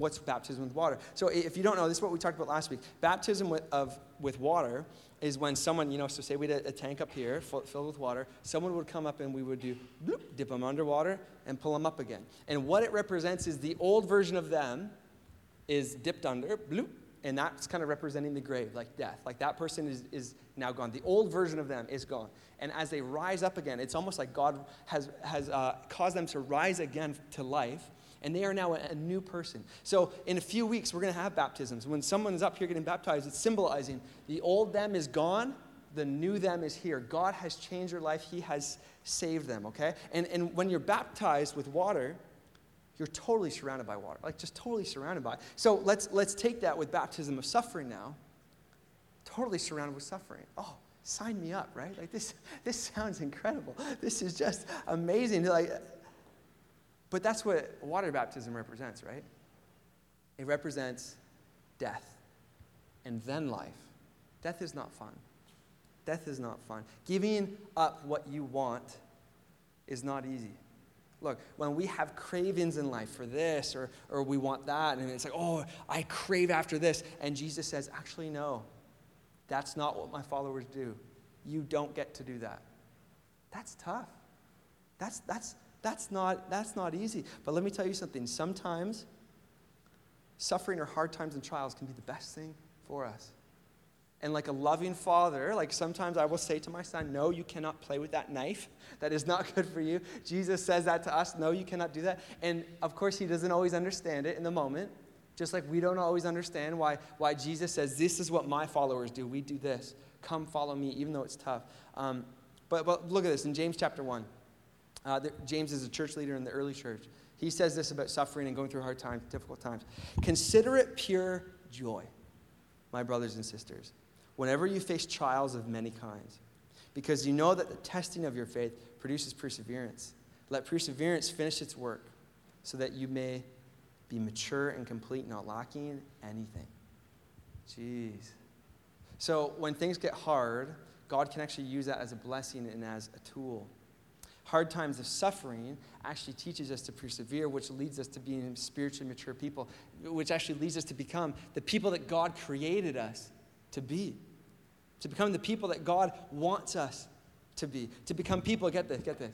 what's baptism with water. So if you don't know, this is what we talked about last week. Baptism with, of, with water is when someone, you know, so say we had a, tank up here filled with water, someone would come up and we would do bloop, dip them underwater and pull them up again. And what it represents is the old version of them is dipped under, bloop, and that's kind of representing the grave, like death. Like that person is, is now gone. The old version of them is gone. And as they rise up again, it's almost like God has, has uh, caused them to rise again to life and they are now a, new person. So, in a few weeks, we're going to have baptisms. When someone's up here getting baptized, it's symbolizing the old them is gone, the new them is here. God has changed your life, He has saved them, okay? And, and when you're baptized with water, you're totally surrounded by water, like just totally surrounded by. It. So let's let's take that with baptism of suffering now. Totally surrounded with suffering. Oh, sign me up, right? Like this this sounds incredible. This is just amazing. Like but that's what water baptism represents, right? It represents death and then life. Death is not fun. Death is not fun. Giving up what you want is not easy. Look, when we have cravings in life for this or, or we want that, and it's like, oh, I crave after this. And Jesus says, actually, no, that's not what my followers do. You don't get to do that. That's tough. That's, that's, that's not, that's not easy. But let me tell you something. Sometimes suffering or hard times and trials can be the best thing for us. And like a loving father, like sometimes I will say to my son, No, you cannot play with that knife. That is not good for you. Jesus says that to us. No, you cannot do that. And of course, he doesn't always understand it in the moment. Just like we don't always understand why, why Jesus says, This is what my followers do. We do this. Come follow me, even though it's tough. Um, but, but look at this in James chapter 1. Uh, the, James is a church leader in the early church. He says this about suffering and going through hard times, difficult times. Consider it pure joy, my brothers and sisters, whenever you face trials of many kinds, because you know that the testing of your faith produces perseverance. Let perseverance finish its work, so that you may be mature and complete, not lacking anything. Jeez. So when things get hard, God can actually use that as a blessing and as a tool hard times of suffering actually teaches us to persevere, which leads us to being spiritually mature people, which actually leads us to become the people that God created us to be, to become the people that God wants us to be, to become people, get this, get this,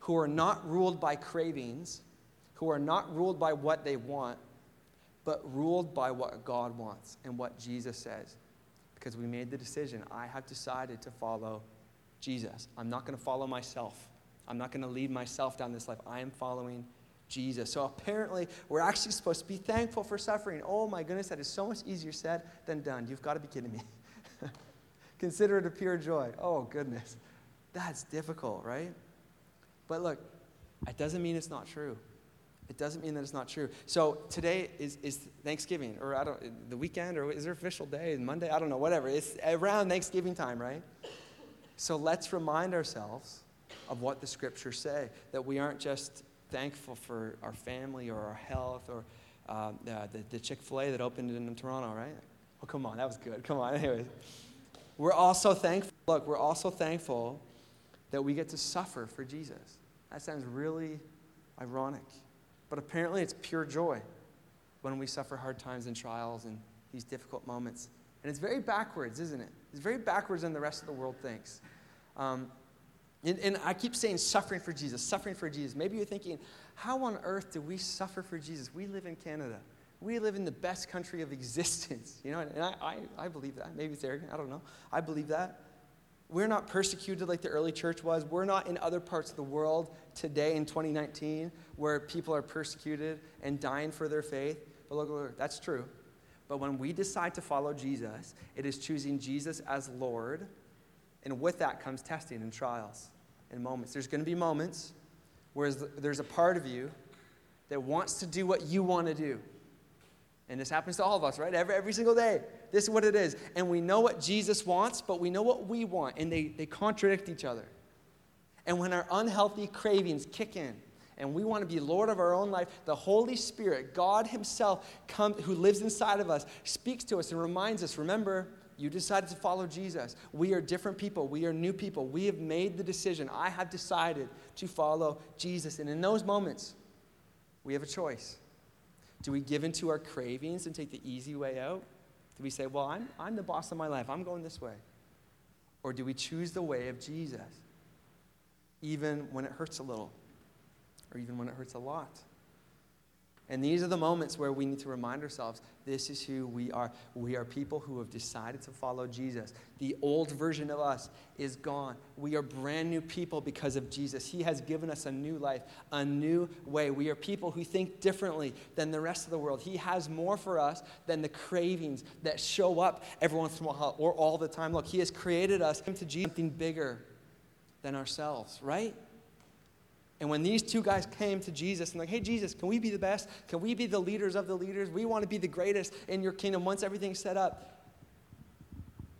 who are not ruled by cravings, who are not ruled by what they want, but ruled by what God wants and what Jesus says. Because we made the decision, I have decided to follow Jesus. I'm not going to follow myself. I'm not going to lead myself down this life. I am following Jesus. So apparently, we're actually supposed to be thankful for suffering. Oh my goodness, that is so much easier said than done. You've got to be kidding me. Consider it a pure joy. Oh goodness. That's difficult, right? But look, it doesn't mean it's not true. It doesn't mean that it's not true. So today is, is Thanksgiving, or I don't, the weekend, or is there official day? Monday? I don't know, whatever. It's around Thanksgiving time, right? So let's remind ourselves of what the scriptures say, that we aren't just thankful for our family or our health or uh, the, the Chick fil A that opened in Toronto, right? Oh, come on, that was good. Come on. Anyways, we're also thankful. Look, we're also thankful that we get to suffer for Jesus. That sounds really ironic. But apparently, it's pure joy when we suffer hard times and trials and these difficult moments. And it's very backwards, isn't it? It's very backwards than the rest of the world thinks. Um, and, and, I keep saying suffering for Jesus, suffering for Jesus. Maybe you're thinking, how on earth do we suffer for Jesus? We live in Canada. We live in the best country of existence. You know, and I, I, I believe that. Maybe it's arrogant. I don't know. I believe that. We're not persecuted like the early church was. We're not in other parts of the world today in 2019 where people are persecuted and dying for their faith. But look, look, that's true. But when we decide to follow Jesus, it is choosing Jesus as Lord. And with that comes testing and trials and moments. There's going to be moments where there's a part of you that wants to do what you want to do. And this happens to all of us, right? Every, every single day. This is what it is. And we know what Jesus wants, but we know what we want. And they, they contradict each other. And when our unhealthy cravings kick in, and we want to be Lord of our own life, the Holy Spirit, God Himself, come, who lives inside of us, speaks to us and reminds us remember, you decided to follow Jesus. We are different people. We are new people. We have made the decision. I have decided to follow Jesus. And in those moments, we have a choice. Do we give into our cravings and take the easy way out? Do we say, well, I'm, I'm the boss of my life, I'm going this way? Or do we choose the way of Jesus, even when it hurts a little, or even when it hurts a lot? And these are the moments where we need to remind ourselves this is who we are. We are people who have decided to follow Jesus. The old version of us is gone. We are brand new people because of Jesus. He has given us a new life, a new way. We are people who think differently than the rest of the world. He has more for us than the cravings that show up every once in a while or all the time. Look, He has created us to Jesus something bigger than ourselves, right? And when these two guys came to Jesus and like, hey, Jesus, can we be the best? Can we be the leaders of the leaders? We want to be the greatest in your kingdom once everything's set up.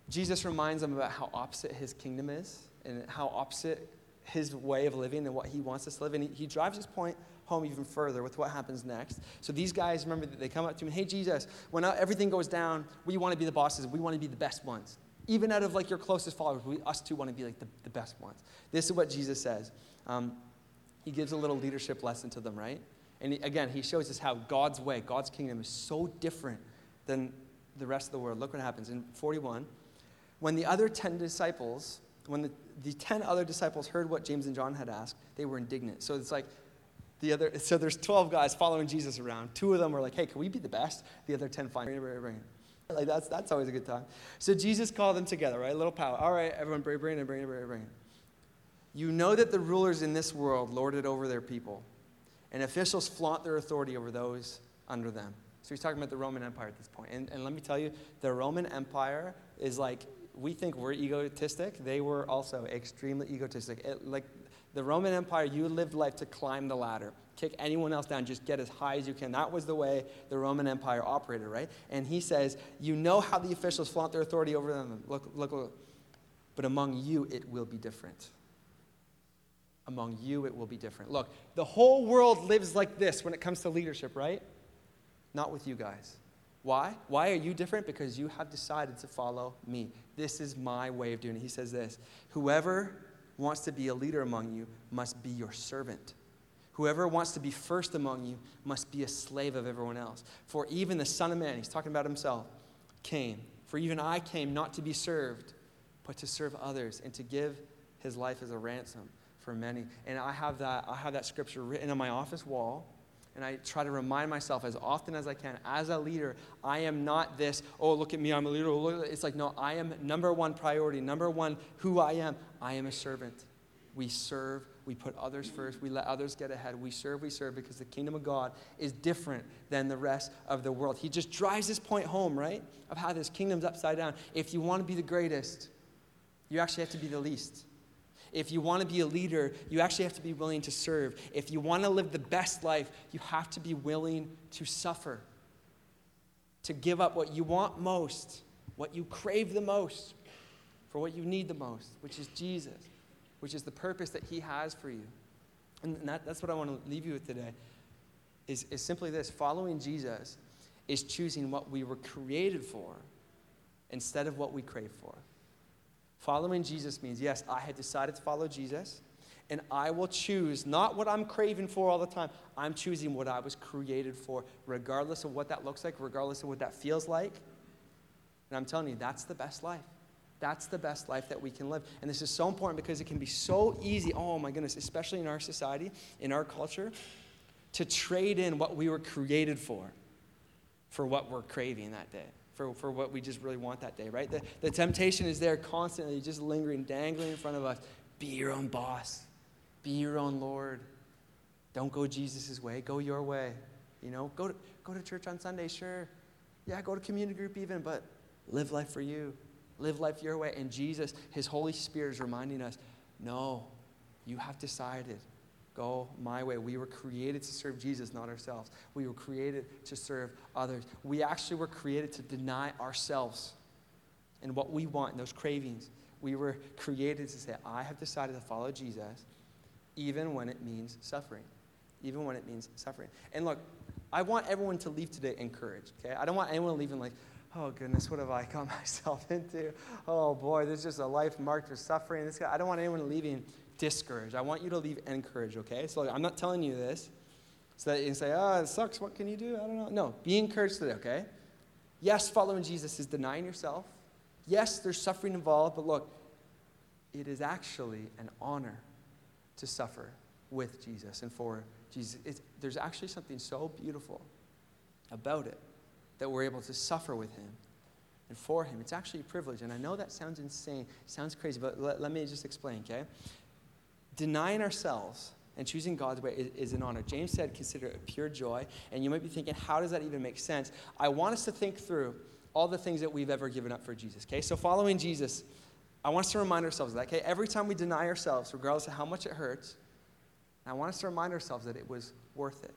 Jesus reminds them about how opposite his kingdom is and how opposite his way of living and what he wants us to live. And he, he drives his point home even further with what happens next. So these guys, remember, that they come up to him, and hey, Jesus, when everything goes down, we want to be the bosses. We want to be the best ones. Even out of like your closest followers, we, us two want to be like the, the best ones. This is what Jesus says. Um, he gives a little leadership lesson to them, right? And again, he shows us how God's way, God's kingdom is so different than the rest of the world. Look what happens in 41. When the other 10 disciples, when the, the 10 other disciples heard what James and John had asked, they were indignant. So it's like the other, so there's 12 guys following Jesus around. Two of them were like, hey, can we be the best? The other 10 fine. Bring it, bring it, bring it. Like that's, that's always a good time. So Jesus called them together, right? A little power. All right, everyone, bring it, bring it, bring it, bring it, bring it. You know that the rulers in this world lord it over their people, and officials flaunt their authority over those under them. So he's talking about the Roman Empire at this point. And, and let me tell you, the Roman Empire is like, we think we're egotistic. They were also extremely egotistic. It, like the Roman Empire, you lived life to climb the ladder, kick anyone else down, just get as high as you can. That was the way the Roman Empire operated, right? And he says, You know how the officials flaunt their authority over them. Look, look, look. But among you, it will be different among you it will be different. Look, the whole world lives like this when it comes to leadership, right? Not with you guys. Why? Why are you different? Because you have decided to follow me. This is my way of doing it. He says this Whoever wants to be a leader among you must be your servant. Whoever wants to be first among you must be a slave of everyone else. For even the Son of Man, he's talking about himself, came. For even I came not to be served, but to serve others and to give his life as a ransom for many. And I have that, I have that scripture written on my office wall. And I try to remind myself as often as I can, as a leader, I am not this, oh, look at me, I'm a leader. Oh, it's like, no, I am number one priority, number one, who I am. I am a servant. We serve, we put others first, we let others get ahead. We serve, we serve because the kingdom of God is different than the rest of the world. He just drives this point home, right? Of how this kingdom's upside down. If you want to be the greatest, you actually have to be the least. If you want to be a leader, you actually have to be willing to serve. If you want to live the best life, you have to be willing to suffer, to give up what you want most, what you crave the most, for what you need the most, which is Jesus, which is the purpose that He has for you. And that, that's what I want to leave you with today is, is simply this following Jesus is choosing what we were created for instead of what we crave for. Following Jesus means, yes, I had decided to follow Jesus, and I will choose not what I'm craving for all the time. I'm choosing what I was created for, regardless of what that looks like, regardless of what that feels like. And I'm telling you, that's the best life. That's the best life that we can live. And this is so important because it can be so easy, oh my goodness, especially in our society, in our culture, to trade in what we were created for for what we're craving that day for, for what we just really want that day, right? The, the temptation is there constantly, just lingering, dangling in front of us. Be your own boss, be your own Lord. Don't go Jesus' way, go your way. You know, go to, go to church on Sunday, sure. Yeah, go to community group even, but live life for you. Live life your way. And Jesus, His Holy Spirit is reminding us no, you have decided go my way. We were created to serve Jesus, not ourselves. We were created to serve others. We actually were created to deny ourselves and what we want and those cravings. We were created to say, I have decided to follow Jesus, even when it means suffering. Even when it means suffering. And look, I want everyone to leave today encouraged, okay? I don't want anyone leaving like, oh goodness, what have I got myself into? Oh boy, this is just a life marked with suffering. This guy, I don't want anyone leaving discouraged. I want you to leave encouraged, okay? So I'm not telling you this So that you can say, oh, it sucks. What can you do? I don't know. No, be encouraged today, okay? Yes, following Jesus is denying yourself. Yes, there's suffering involved, but look, it is actually an honor to suffer with Jesus and for Jesus. It's, there's actually something so beautiful about it that we're able to suffer with Him and for Him. It's actually a privilege. And I know that sounds insane, sounds crazy, but let, let me just explain, okay? Denying ourselves and choosing God's way is, is, an honor. James said, consider it pure joy. And you might be thinking, how does that even make sense? I want us to think through all the things that we've ever given up for Jesus, okay? So following Jesus, I want us to remind ourselves of that, okay? Every time we deny ourselves, regardless of how much it hurts, I want us to remind ourselves that it was worth it.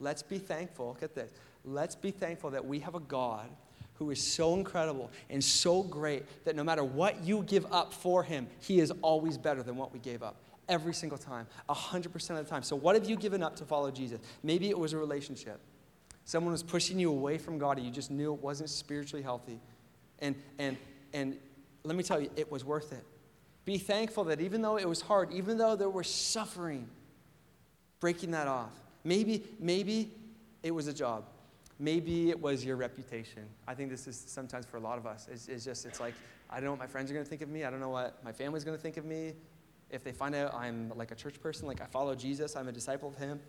Let's be thankful. Get this. Let's be thankful that we have a God who is so incredible and so great that no matter what you give up for him, he is always better than what we gave up. Every single time, 100% of the time. So, what have you given up to follow Jesus? Maybe it was a relationship. Someone was pushing you away from God and you just knew it wasn't spiritually healthy. And, and, and let me tell you, it was worth it. Be thankful that even though it was hard, even though there was suffering, breaking that off. Maybe, maybe it was a job. Maybe it was your reputation. I think this is sometimes for a lot of us. It's, it's just, it's like, I don't know what my friends are going to think of me. I don't know what my family's going to think of me. If they find out I'm like a church person, like I follow Jesus, I'm a disciple of Him.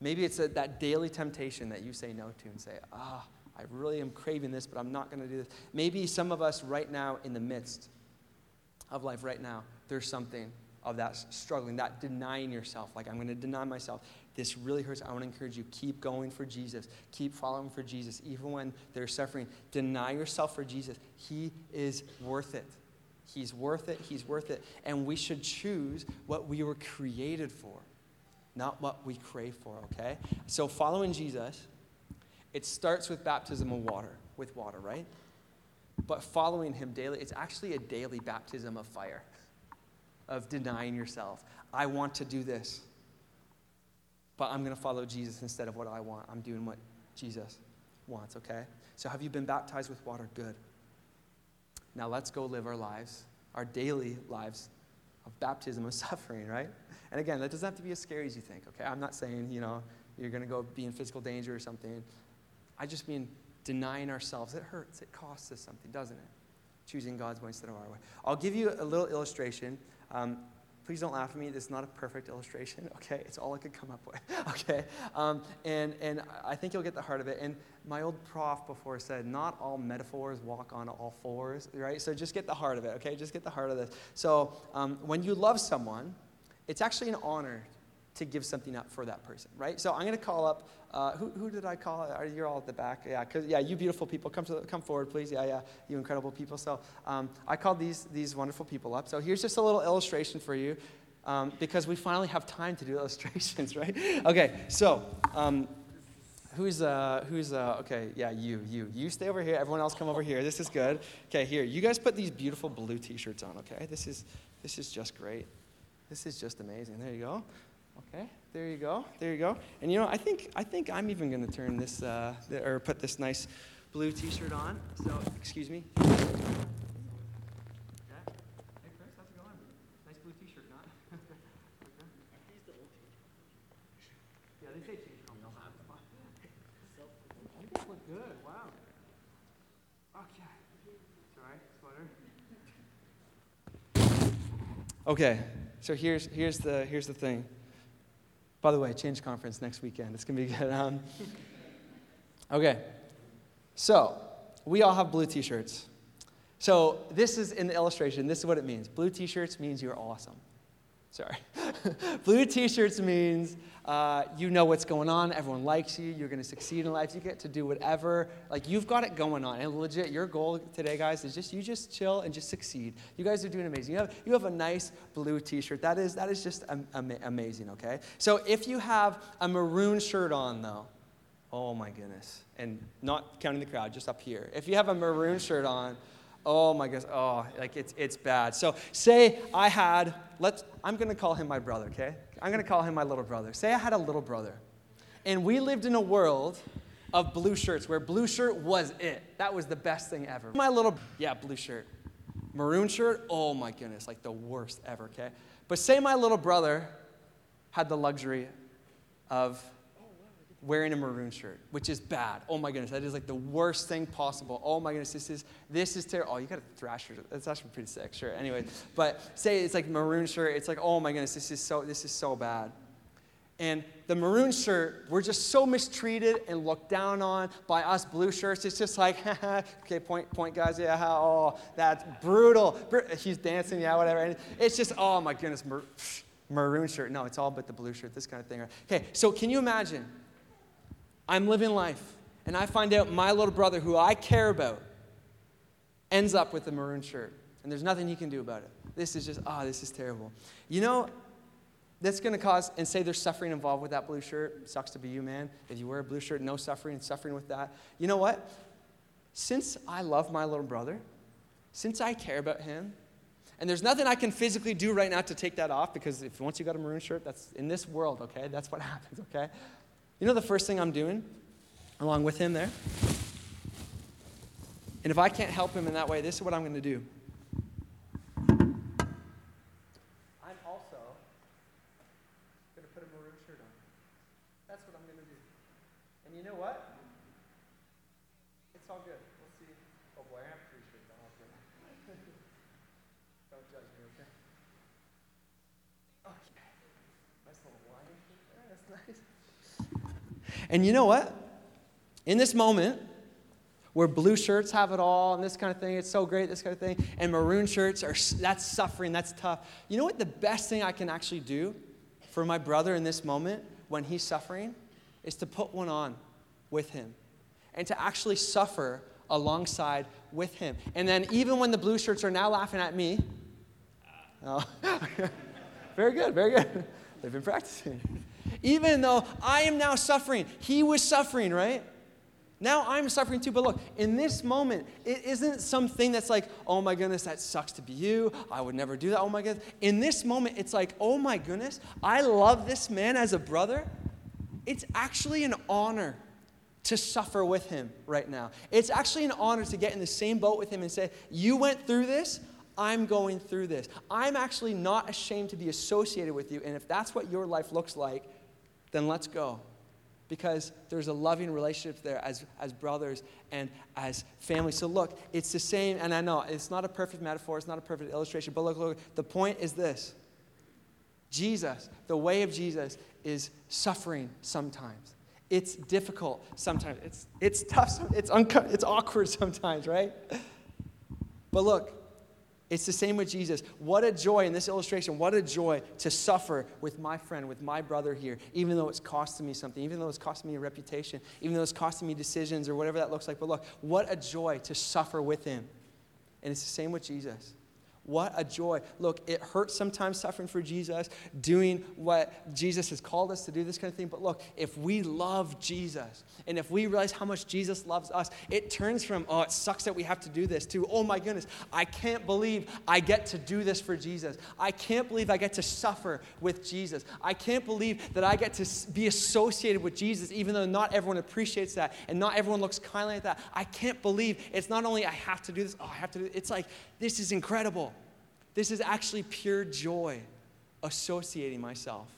Maybe it's a, that daily temptation that you say no to and say, ah, I really am craving this, but I'm not going to do this. Maybe some of us right now in the midst of life, right now, there's something of that struggling, that denying yourself. Like, I'm going to deny myself. This really hurts. I want to encourage you keep going for Jesus. Keep following for Jesus, even when there's suffering. Deny yourself for Jesus. He is worth it. He's worth it. He's worth it. And we should choose what we were created for, not what we crave for, okay? So, following Jesus, it starts with baptism of water, with water, right? But following him daily, it's actually a daily baptism of fire of denying yourself. I want to do this, but I'm going to follow Jesus instead of what I want. I'm doing what Jesus wants, okay? So, have you been baptized with water? Good. Now, let's go live our lives, our daily lives of baptism of suffering, right? And again, that doesn't have to be as scary as you think, okay? I'm not saying, you know, you're going to go be in physical danger or something. I just mean denying ourselves. It hurts, it costs us something, doesn't it? Choosing God's way instead of our way. I'll give you a little illustration um, please don't laugh at me. This is not a perfect illustration, okay? It's all I could come up with, okay? Um, and, and I think you'll get the heart of it. And my old prof before said, not all metaphors walk on all fours, right? So just get the heart of it, okay? Just get the heart of this. So um, when you love someone, it's actually an honor to give something up for that person, right? So I'm going to call up, uh, who, who did I call? Are you all at the back? Yeah, cause, yeah, you beautiful people, come, to come forward, please. Yeah, yeah, you incredible people. So um, I called these, these wonderful people up. So here's just a little illustration for you um, because we finally have time to do illustrations, right? Okay, so um, who's, uh, who's, uh, okay, yeah, you, you. You stay over here. Everyone else come over here. This is good. Okay, here. You guys put these beautiful blue t-shirts on, okay? This is, this is just great. This is just amazing. There you go. Okay, there you go, there you go. And you know, I think I think I'm even going to turn this uh, or put this nice blue T-shirt on. So, excuse me. Hey Chris, how's it going? Nice blue T-shirt, not? Yeah, they say change home. You guys look good. Wow. Okay. Sorry, sweater. Okay. So here's here's the here's the thing. By the way, Change Conference next weekend. It's going to be good. Um, okay. So, we all have blue t shirts. So, this is in the illustration, this is what it means. Blue t shirts means you're awesome. Sorry. blue t shirts means uh, you know what's going on, everyone likes you, you're going to succeed in life, you get to do whatever. Like, you've got it going on. And legit, your goal today, guys, is just you just chill and just succeed. You guys are doing amazing. You have, you have a nice blue t shirt. That is, that is just am- am- amazing, okay? So, if you have a maroon shirt on, though, oh my goodness, and not counting the crowd, just up here. If you have a maroon shirt on, Oh my goodness. Oh, like it's, it's bad. So say I had, let's, I'm going to call him my brother, okay? I'm going to call him my little brother. Say I had a little brother. And we lived in a world of blue shirts where blue shirt was it. That was the best thing ever. My little, yeah, blue shirt. Maroon shirt, oh my goodness, like the worst ever, okay? But say my little brother had the luxury of wearing a maroon shirt, which is bad. Oh my goodness, that is like the worst thing possible. Oh my goodness, this is this is terrible. Oh, you got a thrasher. That's actually pretty sick, sure. Anyway, but say it's like maroon shirt. It's like oh my goodness, this is so this is so bad. And the maroon shirt, we're just so mistreated and looked down on by us blue shirts. It's just like, okay, point, point, guys, yeah, oh, that's brutal. He's dancing, yeah, whatever. And it's just, oh my goodness, mar- maroon shirt. No, it's all but the blue shirt, this kind of thing. Okay, so can you imagine? I'm living life, and I find out my little brother, who I care about, ends up with a maroon shirt, and there's nothing he can do about it. This is just, oh, this is terrible. You know, that's going to cause, and say there's suffering involved with that blue shirt. Sucks to be you, man. If you wear a blue shirt, no suffering suffering with that. You know what? Since I love my little brother, since I care about him, and there's nothing I can physically do right now to take that off because if once you got a maroon shirt, that's in this world, okay? That's what happens, okay? You know the first thing I'm doing along with him there? And if I can't help him in that way, this is what I'm going to do. I'm also going to put a maroon shirt on. That's what I'm going to do. And you know what? It's all good. We'll see. Oh boy, I have three shirts on. Don't judge me, okay? Okay. Nice little lion there. That's nice. And you know what? In this moment, where blue shirts have it all and this kind of thing, it's so great, this kind of thing, and maroon shirts are that's suffering, that's tough. You know what the best thing I can actually do for my brother in this moment when he's suffering is to put one on with him and to actually suffer alongside with him. And then even when the blue shirts are now laughing at me, oh, very good, very good. They've been practicing. Even though I am now suffering, he was suffering, right? Now I'm suffering too. But look, in this moment, it isn't something that's like, oh my goodness, that sucks to be you. I would never do that. Oh my goodness. In this moment, it's like, oh my goodness, I love this man as a brother. It's actually an honor to suffer with him right now. It's actually an honor to get in the same boat with him and say, you went through this. I'm going through this. I'm actually not ashamed to be associated with you. And if that's what your life looks like, then let's go. Because there's a loving relationship there as, as brothers and as family. So, look, it's the same, and I know it's not a perfect metaphor, it's not a perfect illustration, but look, look, the point is this Jesus, the way of Jesus, is suffering sometimes. It's difficult sometimes. It's, it's tough, it's, unco- it's awkward sometimes, right? But look, it's the same with Jesus. What a joy in this illustration, what a joy to suffer with my friend, with my brother here, even though it's costing me something, even though it's costing me a reputation, even though it's costing me decisions or whatever that looks like. But look, what a joy to suffer with him. And it's the same with Jesus. What a joy. Look, it hurts sometimes suffering for Jesus, doing what Jesus has called us to do, this kind of thing. But look, if we love Jesus and if we realize how much Jesus loves us, it turns from, oh, it sucks that we have to do this, to, oh my goodness, I can't believe I get to do this for Jesus. I can't believe I get to suffer with Jesus. I can't believe that I get to be associated with Jesus, even though not everyone appreciates that and not everyone looks kindly at that. I can't believe it's not only I have to do this, oh, I have to do it. It's like, this is incredible. This is actually pure joy associating myself.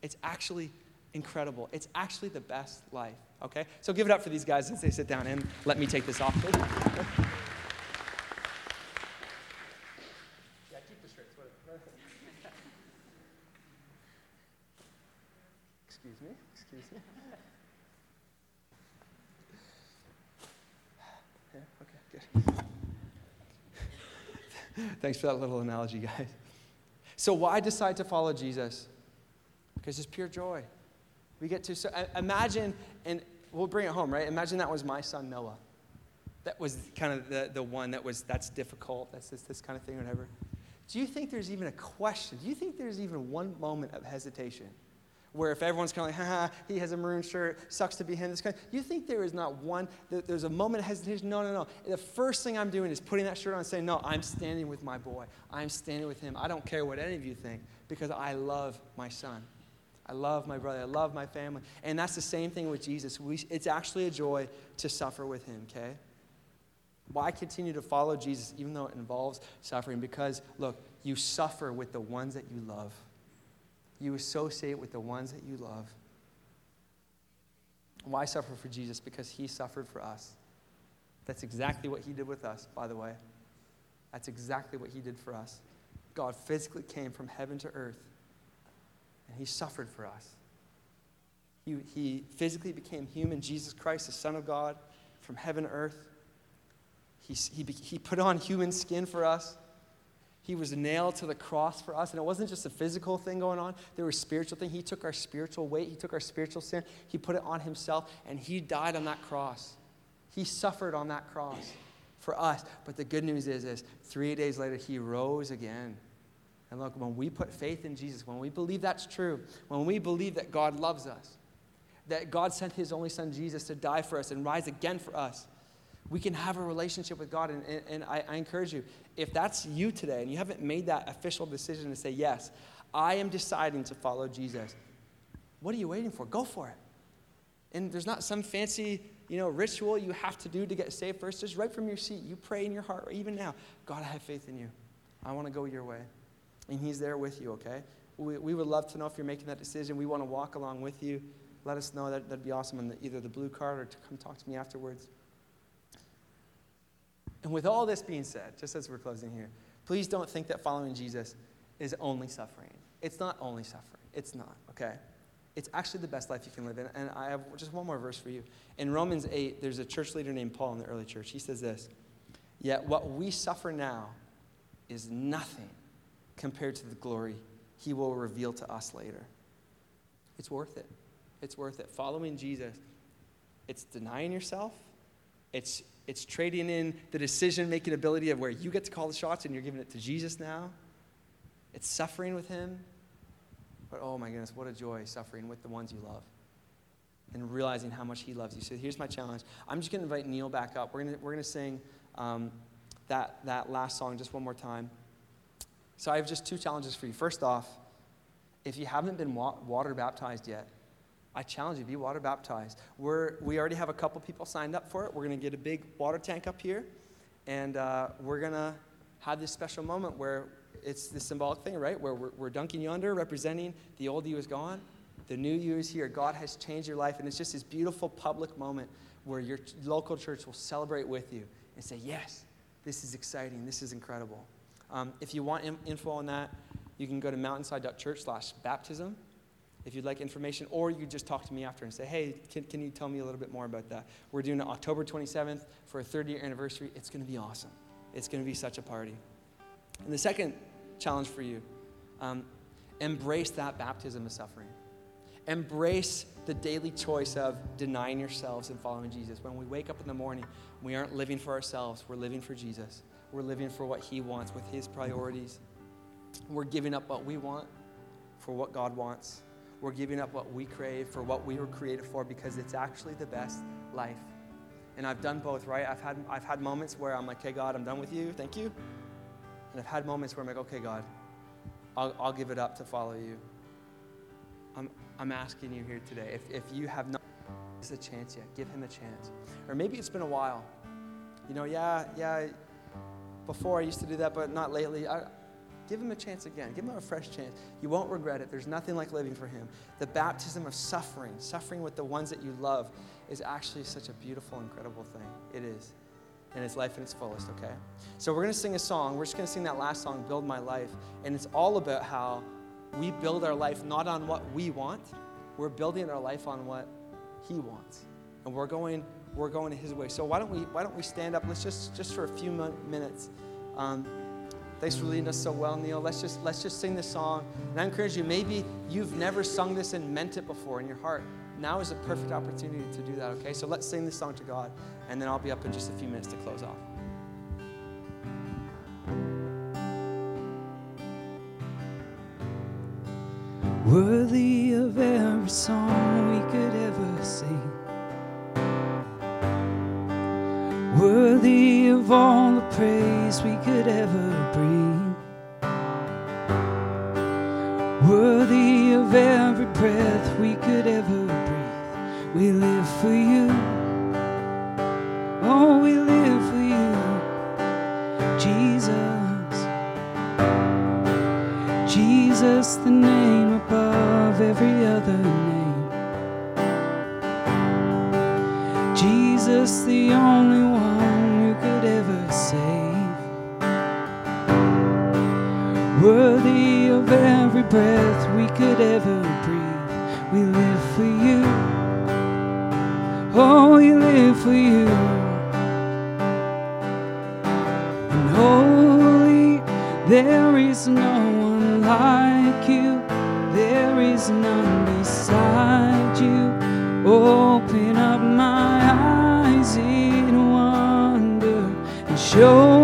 It's actually incredible. It's actually the best life, okay? So give it up for these guys as they sit down and let me take this off. yeah, keep the shirts, Excuse me, excuse me. Yeah, okay, good. Thanks for that little analogy, guys. So, why decide to follow Jesus? Because it's pure joy. We get to so, uh, imagine, and we'll bring it home, right? Imagine that was my son Noah. That was kind of the, the one that was, that's difficult, that's this, this kind of thing, or whatever. Do you think there's even a question? Do you think there's even one moment of hesitation? Where if everyone's kind of like, haha, he has a maroon shirt, sucks to be him, this kind of, you think there is not one, there's a moment of hesitation? No, no, no. The first thing I'm doing is putting that shirt on and saying, no, I'm standing with my boy. I'm standing with him. I don't care what any of you think because I love my son. I love my brother. I love my family. And that's the same thing with Jesus. We, it's actually a joy to suffer with him, okay? Why continue to follow Jesus even though it involves suffering? Because, look, you suffer with the ones that you love you associate with the ones that you love. Why suffer for Jesus? Because he suffered for us. That's exactly what he did with us, by the way. That's exactly what he did for us. God physically came from heaven to earth, and he suffered for us. He, he physically became human, Jesus Christ, the Son of God, from heaven to earth. He, he, he put on human skin for us. He was nailed to the cross for us. And it wasn't just a physical thing going on, there was spiritual thing. He took our spiritual weight, he took our spiritual sin, he put it on himself, and he died on that cross. He suffered on that cross for us. But the good news is, is three days later, he rose again. And look, when we put faith in Jesus, when we believe that's true, when we believe that God loves us, that God sent his only son Jesus to die for us and rise again for us, we can have a relationship with God. And, and, and I, I, encourage you, if that's you today and you haven't made that official decision to say, Yes, I am deciding to follow Jesus, what are you waiting for? Go for it. And there's not some fancy you know, ritual you have to do to get saved first. Just right from your seat, you pray in your heart, even now, God, I have faith in you. I want to go your way. And He's there with you, okay? We, we would love to know if you're making that decision. We want to walk along with you. Let us know. That, that'd be awesome on the, either the blue card or to come talk to me afterwards. And with all this being said, just as we're closing here, please don't think that following Jesus is only suffering. It's not only suffering. It's not, okay? It's actually the best life you can live in. And I have just one more verse for you. In Romans 8, there's a church leader named Paul in the early church. He says this Yet what we suffer now is nothing compared to the glory he will reveal to us later. It's worth it. It's worth it. Following Jesus, it's denying yourself, it's it's trading in the decision making ability of where you get to call the shots and you're giving it to Jesus now. It's suffering with Him. But oh my goodness, what a joy suffering with the ones you love and realizing how much He loves you. So here's my challenge. I'm just going to invite Neil back up. We're going we're to sing um, that, that last song just one more time. So I have just two challenges for you. First off, if you haven't been wa- water baptized yet, I challenge you, be water baptized. We're, we already have a couple people signed up for it. We're going to get a big water tank up here, and uh, we're going to have this special moment where it's the symbolic thing, right? Where we're, we're dunking you under, representing the old you is gone, the new you is here. God has changed your life, and it's just this beautiful public moment where your local church will celebrate with you and say, Yes, this is exciting, this is incredible. Um, if you want info on that, you can go to mountainside.church slash baptism if you'd like information, or you could just talk to me after and say, hey, can, can you tell me a little bit more about that? We're doing it October 27th for a third year anniversary. It's going to be awesome. It's going to be such a party. And the second challenge for you um, embrace that baptism of suffering. Embrace the daily choice of denying yourselves and following Jesus. When we wake up in the morning, we aren't living for ourselves, we're living for Jesus. We're living for what He wants with His priorities. We're giving up what we want for what God wants. We're giving up what we crave for what we were created for because it's actually the best life. And I've done both, right? I've had, I've had moments where I'm like, okay, God, I'm done with you. Thank you. And I've had moments where I'm like, okay, God, I'll, I'll give it up to follow you. I'm, I'm asking you here today if, if you have not us a chance yet, give him a chance. Or maybe it's been a while. You know, yeah, yeah, before I used to do that, but not lately. I, Give him a chance again. Give him a fresh chance. You won't regret it. There's nothing like living for him. The baptism of suffering, suffering with the ones that you love, is actually such a beautiful, incredible thing. It is. And it's life in its fullest, okay? So we're to sing a song. We're just to sing that last song, Build My Life. And it's all about how we build our life not on what we want, we're building our life on what he wants. And we're going, we're going his way. So why don't we, why don't we stand up? Let's just, just for a few minutes. Um, Thanks for leading us so well, Neil. Let's just let's just sing this song. And I encourage you, maybe you've never sung this and meant it before in your heart. Now is a perfect opportunity to do that, okay? So let's sing this song to God, and then I'll be up in just a few minutes to close off. Worthy of every song Worthy of all the praise we could ever bring. Worthy of every breath we could ever breathe. We live for you. Oh, we live for you, Jesus. Jesus, the name breath we could ever breathe, we live for you. Oh, we live for you. And holy, there is no one like you. There is none beside you. Open up my eyes in wonder and show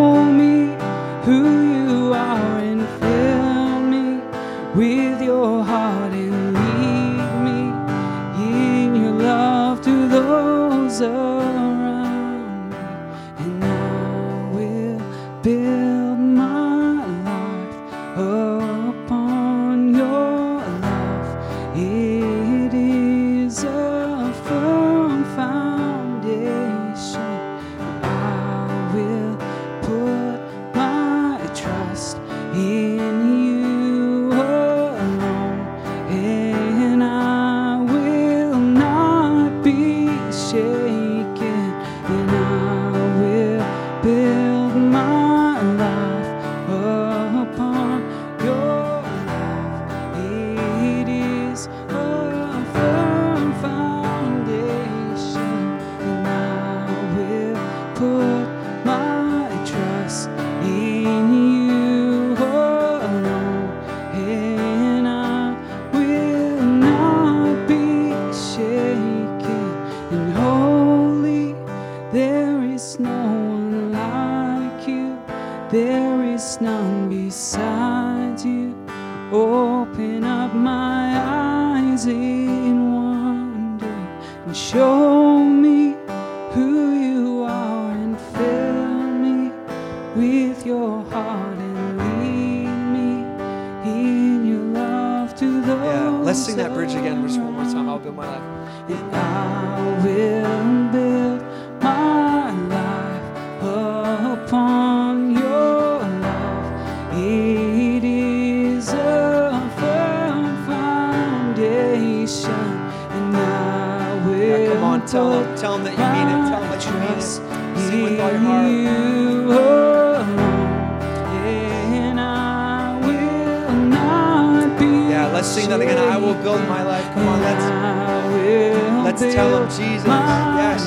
tell them Jesus. Yes.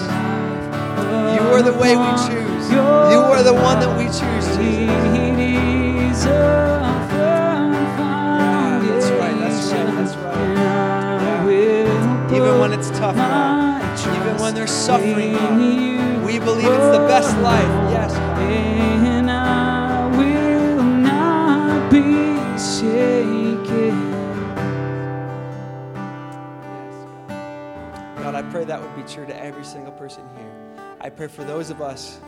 You are the way we choose. You are the one that we choose, Jesus. Ah, that's right, that's right, that's right. Yeah. Even when it's tough, God. Even when there's suffering, God. We believe it's the best life. Be true to every single person here. I pray for those of us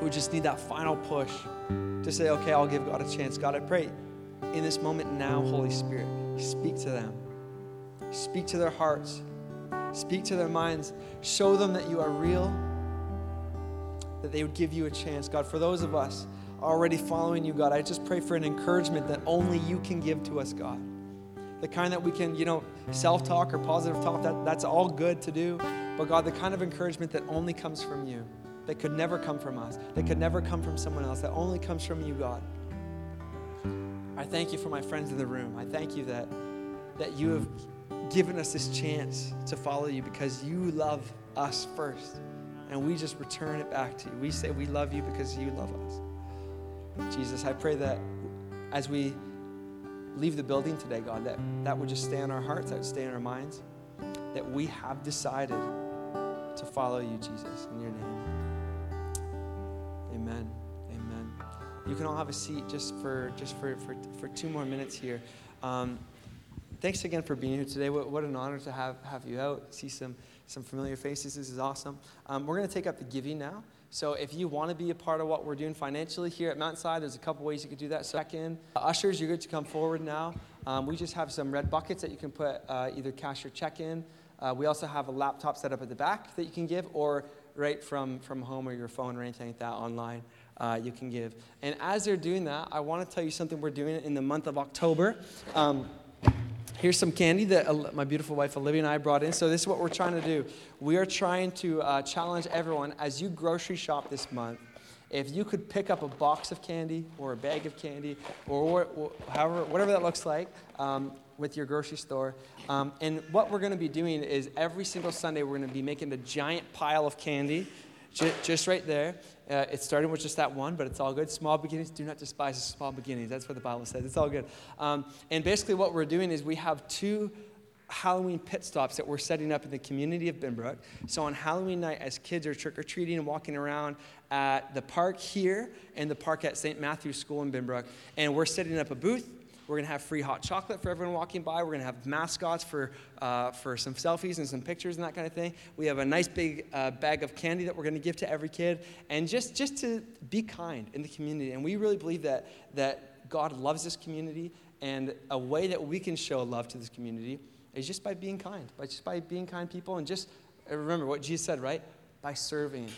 who just need that final push to say, okay, I'll give God a chance. God, I pray in this moment now, Holy Spirit, speak to them. Speak to their hearts. Speak to their minds. Show them that you are real, that they would give you a chance. God, for those of us already following you, God, I just pray for an encouragement that only you can give to us, God the kind that we can, you know, self talk or positive talk, that, that's all good to do. But God, the kind of encouragement that only comes from you, that could never come from us, that could never come from someone else, that only comes from you, God. I thank you for my friends in the room. I thank you that, that you have given us this chance to follow you because you love us first. And we just return it back to you. We say we love you because you love us. Jesus, I pray that as we leave the building today, God, that that would just stay in our hearts, that would stay in our minds, that we have decided to follow you, Jesus, in your name. Amen. Amen. You can all have a seat just for just for for, for two more minutes here. Um, thanks again for being here today. What, what an honor to have have you out, see some some familiar faces. This is awesome. Um, we're going to take up the giving now. So if you want to be a part of what we're doing financially here at Mountainside, there's a couple ways you could do that. Check in. Uh, ushers, you're good to come forward now. Um, we just have some red buckets that you can put uh, either cash or check in. Uh, we also have a laptop set up at the back that you can give, or right from, from home or your phone or anything like that online. Uh, you can give. And as they're doing that, I want to tell you something we're doing in the month of October. Um, here's some candy that my beautiful wife Olivia and I brought in. So, this is what we're trying to do. We are trying to uh, challenge everyone as you grocery shop this month. If you could pick up a box of candy or a bag of candy or, however, whatever that looks like um, with your grocery store. Um, and what we're going to be doing is every single Sunday, we're going to be making a giant pile of candy just right there. Uh, it started with just that one, but it's all good. Small beginnings, do not despise small beginnings. That's what the Bible says. It's all good. Um, and basically, what we're doing is we have two Halloween pit stops that we're setting up in the community of Binbrook. So on Halloween night, as kids are trick or treating and walking around at the park here and the park at St. Matthew's School in Binbrook, and we're setting up a booth we're going to have free hot chocolate for everyone walking by. We're going to have mascots for, uh, for some selfies and some pictures and that kind of thing. We have a nice big uh, bag of candy that we're going to give to every kid. And just, just to be kind in the community. And we really believe that, that God loves this community. And a way that we can show love to this community is just by being kind, by just by being kind people. And just uh, remember what Jesus said, right? By serving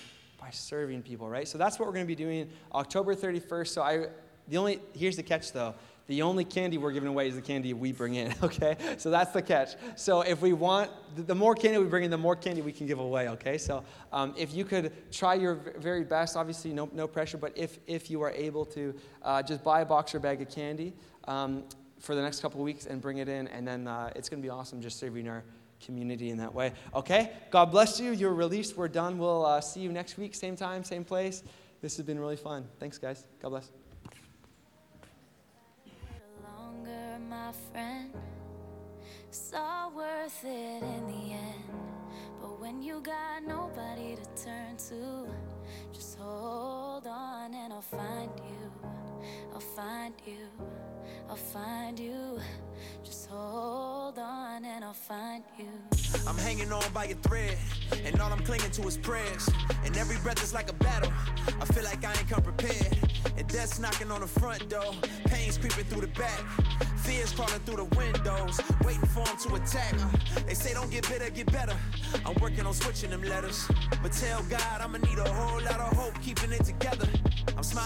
by serving people, right? So that's what we're going to be doing October 31st. So I the only here's the catch though. The only candy we're giving away is the candy we bring in, okay? So that's the catch. So if we want, the more candy we bring in, the more candy we can give away, okay? So um, if you could try your very best, obviously no, no pressure, but if, if you are able to, uh, just buy a box or bag of candy um, for the next couple weeks and bring it in, and then uh, it's going to be awesome just serving our community in that way. Okay? God bless you. You're released. We're done. We'll uh, see you next week, same time, same place. This has been really fun. Thanks, guys. God bless. Friend. It's all worth it in the end. But when you got nobody to turn to, just hold on and I'll find you. I'll find you. I'll find you. Just hold on and I'll find you. I'm hanging on by a thread, and all I'm clinging to is prayers. And every breath is like a battle. I feel like I ain't come prepared. And death's knocking on the front door, pain's creeping through the back. Fears crawling through the windows, waiting for them to attack. They say don't get bitter, get better. I'm working on switching them letters. But tell God I'ma need a whole lot of hope, keeping it together. I'm smiling.